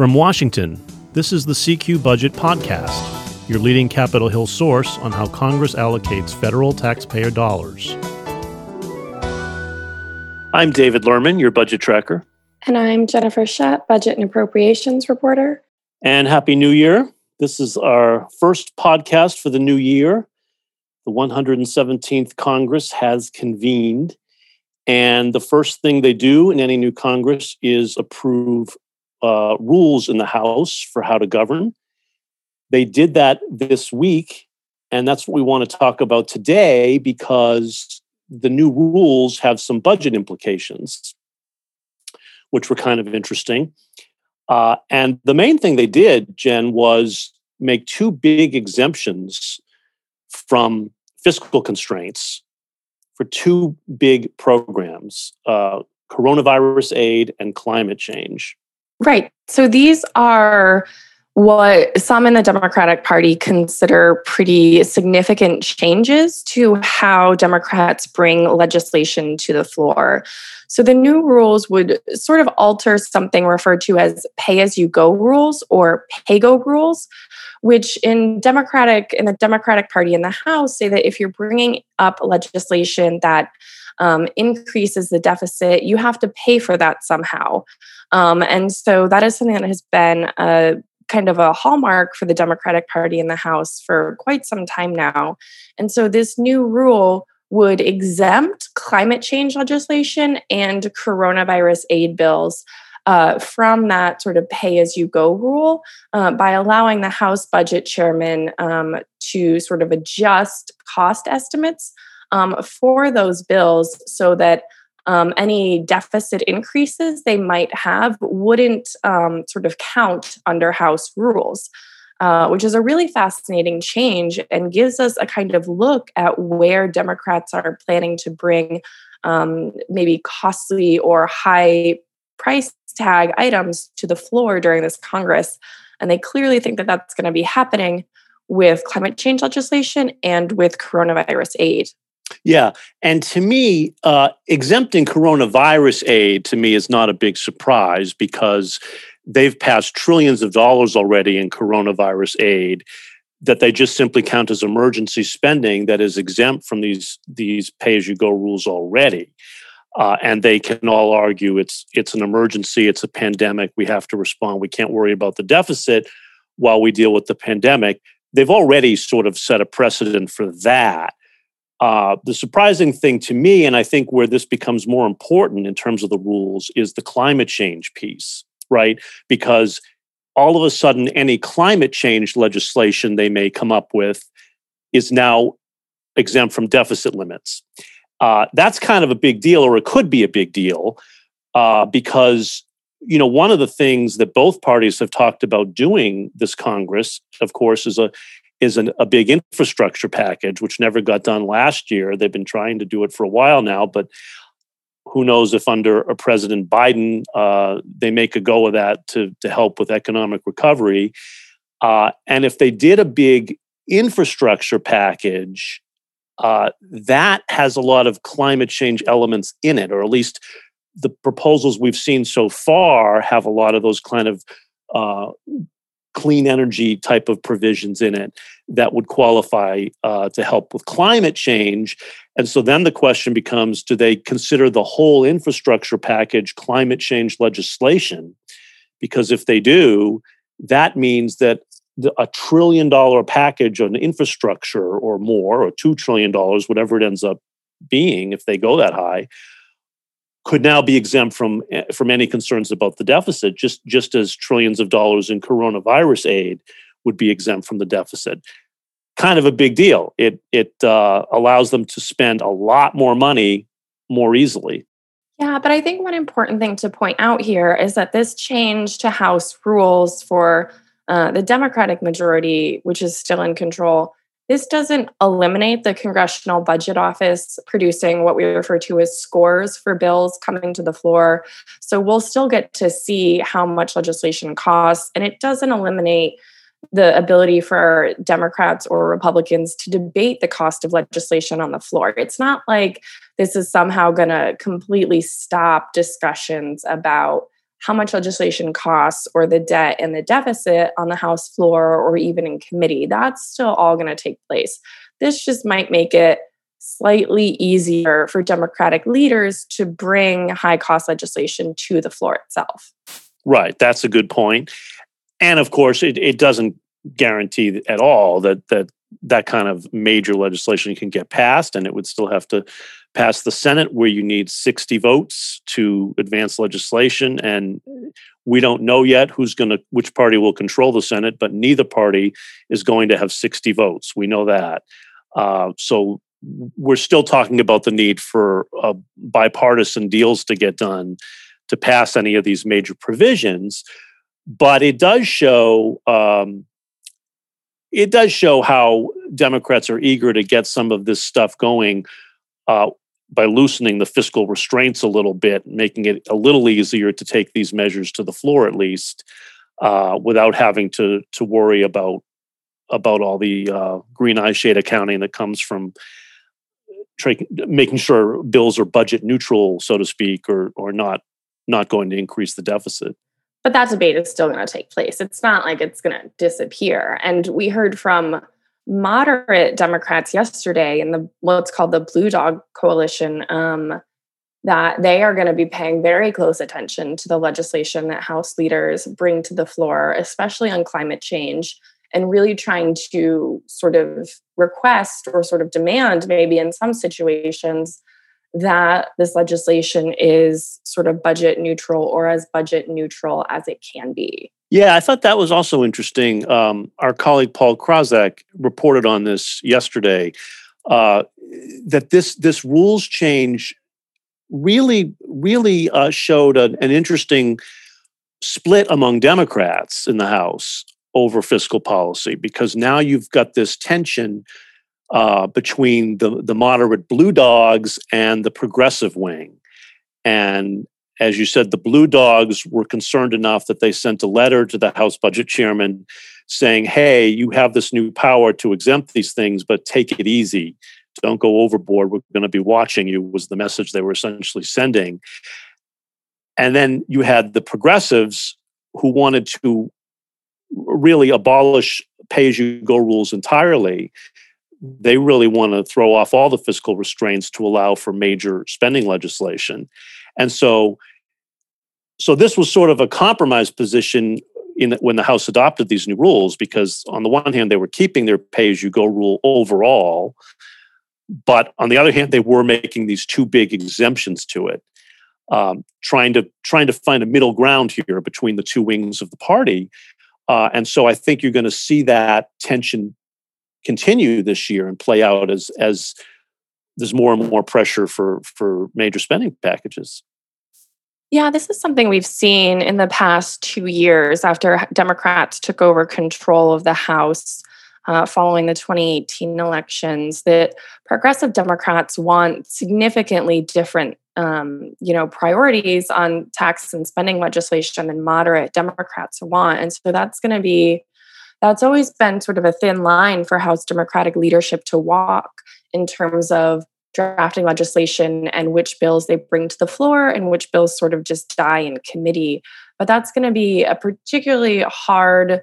From Washington, this is the CQ Budget Podcast, your leading Capitol Hill source on how Congress allocates federal taxpayer dollars. I'm David Lerman, your budget tracker. And I'm Jennifer Shutt, budget and appropriations reporter. And Happy New Year. This is our first podcast for the new year. The 117th Congress has convened. And the first thing they do in any new Congress is approve uh, rules in the House for how to govern. They did that this week. And that's what we want to talk about today because the new rules have some budget implications, which were kind of interesting. Uh, and the main thing they did, Jen, was make two big exemptions from fiscal constraints for two big programs uh, coronavirus aid and climate change. Right. So these are what some in the Democratic Party consider pretty significant changes to how Democrats bring legislation to the floor. So the new rules would sort of alter something referred to as pay as you go rules or pay go rules, which in Democratic in the Democratic Party in the House say that if you're bringing up legislation that um, increases the deficit, you have to pay for that somehow. Um, and so that is something that has been a kind of a hallmark for the Democratic Party in the House for quite some time now. And so this new rule would exempt climate change legislation and coronavirus aid bills uh, from that sort of pay as you go rule uh, by allowing the House budget chairman um, to sort of adjust cost estimates um, for those bills so that um, any deficit increases they might have wouldn't um, sort of count under House rules. Uh, which is a really fascinating change and gives us a kind of look at where Democrats are planning to bring um, maybe costly or high price tag items to the floor during this Congress. And they clearly think that that's going to be happening with climate change legislation and with coronavirus aid. Yeah. And to me, uh, exempting coronavirus aid to me is not a big surprise because they've passed trillions of dollars already in coronavirus aid that they just simply count as emergency spending that is exempt from these these pay as you go rules already. Uh, and they can all argue it's it's an emergency, it's a pandemic, we have to respond. We can't worry about the deficit while we deal with the pandemic. They've already sort of set a precedent for that. Uh, the surprising thing to me, and I think where this becomes more important in terms of the rules, is the climate change piece, right? Because all of a sudden, any climate change legislation they may come up with is now exempt from deficit limits. Uh, that's kind of a big deal, or it could be a big deal, uh, because you know one of the things that both parties have talked about doing this Congress, of course, is a is an, a big infrastructure package, which never got done last year. They've been trying to do it for a while now, but who knows if under a President Biden uh, they make a go of that to to help with economic recovery. Uh, and if they did a big infrastructure package, uh, that has a lot of climate change elements in it, or at least the proposals we've seen so far have a lot of those kind of uh, clean energy type of provisions in it that would qualify uh, to help with climate change. And so then the question becomes do they consider the whole infrastructure package climate change legislation? Because if they do, that means that a trillion dollar package on infrastructure or more, or $2 trillion, whatever it ends up being, if they go that high, could now be exempt from eh, from any concerns about the deficit, just just as trillions of dollars in coronavirus aid would be exempt from the deficit. Kind of a big deal. It it uh, allows them to spend a lot more money more easily. Yeah, but I think one important thing to point out here is that this change to House rules for uh, the Democratic majority, which is still in control, this doesn't eliminate the Congressional Budget Office producing what we refer to as scores for bills coming to the floor. So we'll still get to see how much legislation costs, and it doesn't eliminate the ability for Democrats or Republicans to debate the cost of legislation on the floor. It's not like this is somehow going to completely stop discussions about how much legislation costs or the debt and the deficit on the House floor or even in committee. That's still all going to take place. This just might make it slightly easier for Democratic leaders to bring high cost legislation to the floor itself. Right. That's a good point. And of course, it, it doesn't guarantee at all that that that kind of major legislation can get passed, and it would still have to pass the Senate, where you need 60 votes to advance legislation. And we don't know yet who's going to, which party will control the Senate, but neither party is going to have 60 votes. We know that. Uh, so we're still talking about the need for uh, bipartisan deals to get done to pass any of these major provisions. But it does show. Um, it does show how Democrats are eager to get some of this stuff going uh, by loosening the fiscal restraints a little bit, making it a little easier to take these measures to the floor at least, uh, without having to to worry about about all the uh, green eye shade accounting that comes from tra- making sure bills are budget neutral, so to speak, or or not not going to increase the deficit. But that debate is still going to take place. It's not like it's going to disappear. And we heard from moderate Democrats yesterday in the what's called the Blue Dog Coalition um, that they are going to be paying very close attention to the legislation that House leaders bring to the floor, especially on climate change, and really trying to sort of request or sort of demand, maybe in some situations, that this legislation is sort of budget neutral or as budget neutral as it can be. Yeah, I thought that was also interesting. Um, our colleague Paul Krawzak reported on this yesterday. Uh, that this this rules change really really uh, showed an, an interesting split among Democrats in the House over fiscal policy because now you've got this tension uh, between the the moderate blue dogs and the progressive wing, and as you said, the Blue Dogs were concerned enough that they sent a letter to the House Budget Chairman saying, hey, you have this new power to exempt these things, but take it easy. Don't go overboard. We're going to be watching you, was the message they were essentially sending. And then you had the progressives who wanted to really abolish pay as you go rules entirely. They really want to throw off all the fiscal restraints to allow for major spending legislation. And so so this was sort of a compromise position in when the House adopted these new rules, because on the one hand they were keeping their pay-as-you-go rule overall, but on the other hand they were making these two big exemptions to it, um, trying to trying to find a middle ground here between the two wings of the party. Uh, and so I think you're going to see that tension continue this year and play out as as there's more and more pressure for for major spending packages. Yeah, this is something we've seen in the past two years after Democrats took over control of the House uh, following the 2018 elections. That progressive Democrats want significantly different, um, you know, priorities on tax and spending legislation than moderate Democrats want, and so that's going to be that's always been sort of a thin line for House Democratic leadership to walk in terms of drafting legislation and which bills they bring to the floor and which bills sort of just die in committee. But that's going to be a particularly hard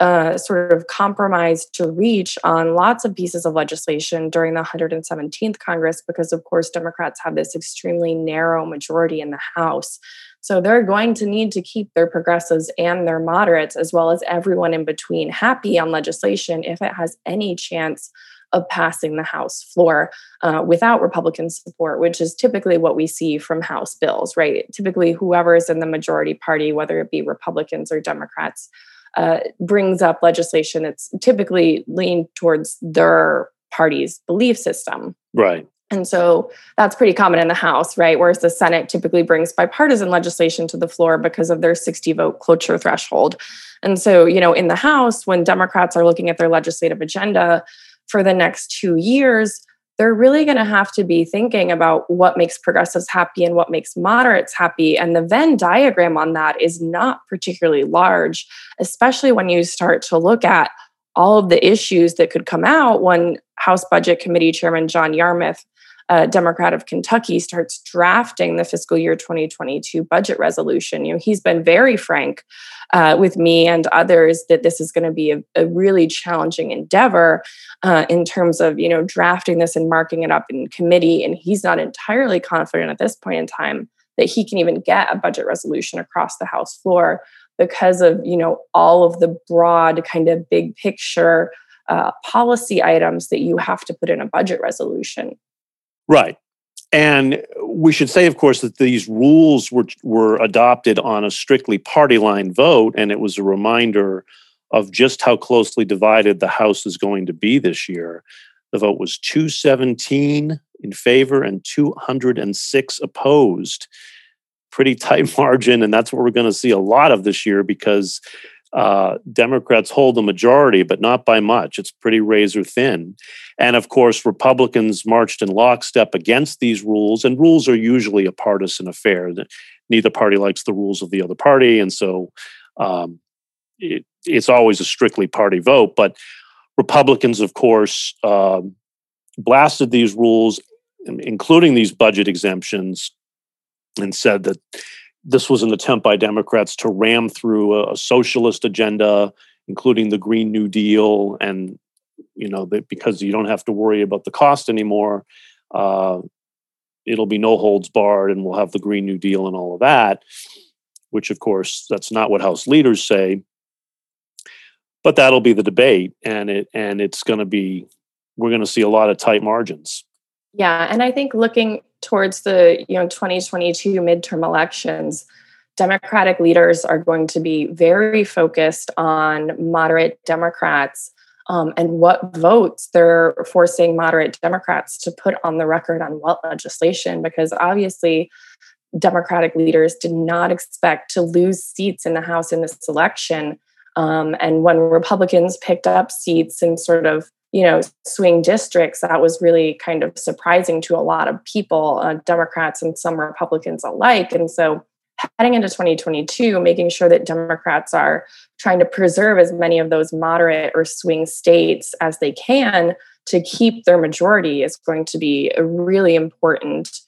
uh, sort of compromise to reach on lots of pieces of legislation during the 117th Congress, because of course, Democrats have this extremely narrow majority in the House. So they're going to need to keep their progressives and their moderates, as well as everyone in between, happy on legislation if it has any chance of passing the House floor uh, without Republican support, which is typically what we see from House bills, right? Typically, whoever is in the majority party, whether it be Republicans or Democrats, uh, brings up legislation that's typically leaned towards their party's belief system. Right. And so that's pretty common in the House, right? Whereas the Senate typically brings bipartisan legislation to the floor because of their 60 vote cloture threshold. And so, you know, in the House, when Democrats are looking at their legislative agenda, for the next two years, they're really going to have to be thinking about what makes progressives happy and what makes moderates happy. And the Venn diagram on that is not particularly large, especially when you start to look at all of the issues that could come out when House Budget Committee Chairman John Yarmuth uh, Democrat of Kentucky, starts drafting the fiscal year 2022 budget resolution. You know, he's been very frank uh, with me and others that this is going to be a, a, really challenging endeavor uh, in terms of you know drafting this and marking it up in committee. And he's not entirely confident at this point in time that he can even get a budget resolution across the House floor because of you know all of the broad kind of big picture uh, policy items that you have to put in a budget resolution. Right. And we should say, of course, that these rules were were adopted on a strictly party line vote, and it was a reminder of just how closely divided the House is going to be this year. The vote was 217 in favor and 206 opposed. Pretty tight margin, and that's what we're going to see a lot of this year because uh, Democrats hold the majority, but not by much. It's pretty razor thin. And of course, Republicans marched in lockstep against these rules, and rules are usually a partisan affair. Neither party likes the rules of the other party, and so um, it, it's always a strictly party vote. But Republicans, of course, um, blasted these rules, including these budget exemptions, and said that this was an attempt by Democrats to ram through a, a socialist agenda, including the Green New Deal, and you know because you don't have to worry about the cost anymore, uh, it'll be no holds barred, and we'll have the Green New Deal and all of that. Which, of course, that's not what House leaders say. But that'll be the debate, and it and it's going to be we're going to see a lot of tight margins. Yeah, and I think looking towards the you know 2022 midterm elections democratic leaders are going to be very focused on moderate democrats um, and what votes they're forcing moderate democrats to put on the record on what legislation because obviously democratic leaders did not expect to lose seats in the house in this election um, and when republicans picked up seats and sort of you know swing districts that was really kind of surprising to a lot of people uh, democrats and some republicans alike. And so heading into 2022 making sure that democrats are trying to preserve as many of those moderate or swing states as they can to keep their majority is going to be a really important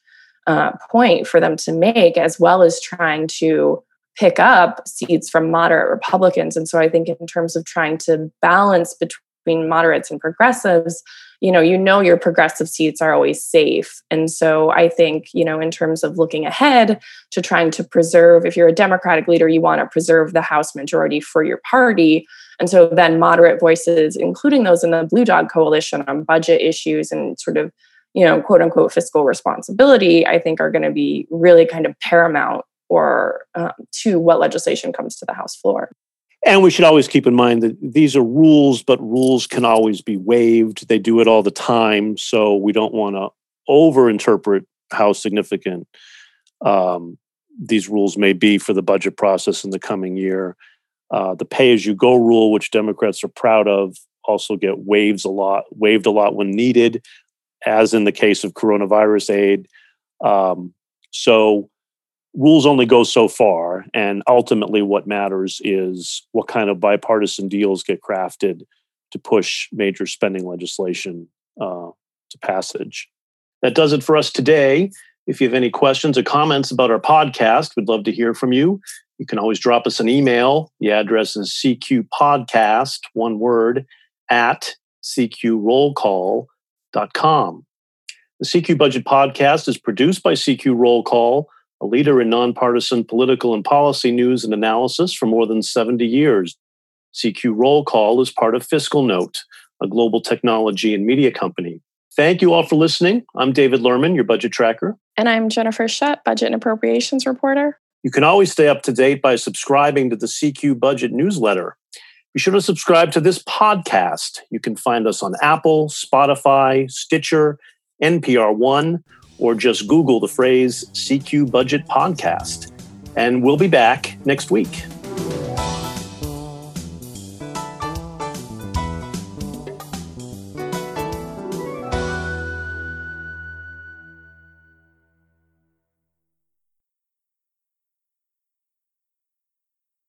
uh, point for them to make as well as trying to pick up seats from moderate republicans. And so i think in terms of trying to balance between between moderates and progressives you know you know your progressive seats are always safe. And so i think you know in terms of looking ahead to trying to preserve if you're a democratic leader you want to preserve the house majority for your party. And so then moderate voices including those in the blue dog coalition on budget issues and sort of you know quote unquote fiscal responsibility i think are going to be really kind of paramount or um, to what legislation comes to the house floor and we should always keep in mind that these are rules, but rules can always be waived. They do it all the time. So we don't want to overinterpret how significant um, these rules may be for the budget process in the coming year. Uh, the pay as you go rule, which Democrats are proud of, also get waived a lot, waived a lot when needed, as in the case of coronavirus aid. Um, so rules only go so far and ultimately what matters is what kind of bipartisan deals get crafted to push major spending legislation uh, to passage. That does it for us today. If you have any questions or comments about our podcast we'd love to hear from you. You can always drop us an email. The address is cqpodcast one word at cqrollcall.com the cq budget podcast is produced by cq roll call a leader in nonpartisan political and policy news and analysis for more than 70 years. CQ Roll Call is part of Fiscal Note, a global technology and media company. Thank you all for listening. I'm David Lerman, your budget tracker. And I'm Jennifer Shutt, budget and appropriations reporter. You can always stay up to date by subscribing to the CQ Budget newsletter. Be sure to subscribe to this podcast. You can find us on Apple, Spotify, Stitcher, NPR One, or just Google the phrase CQ Budget Podcast. And we'll be back next week.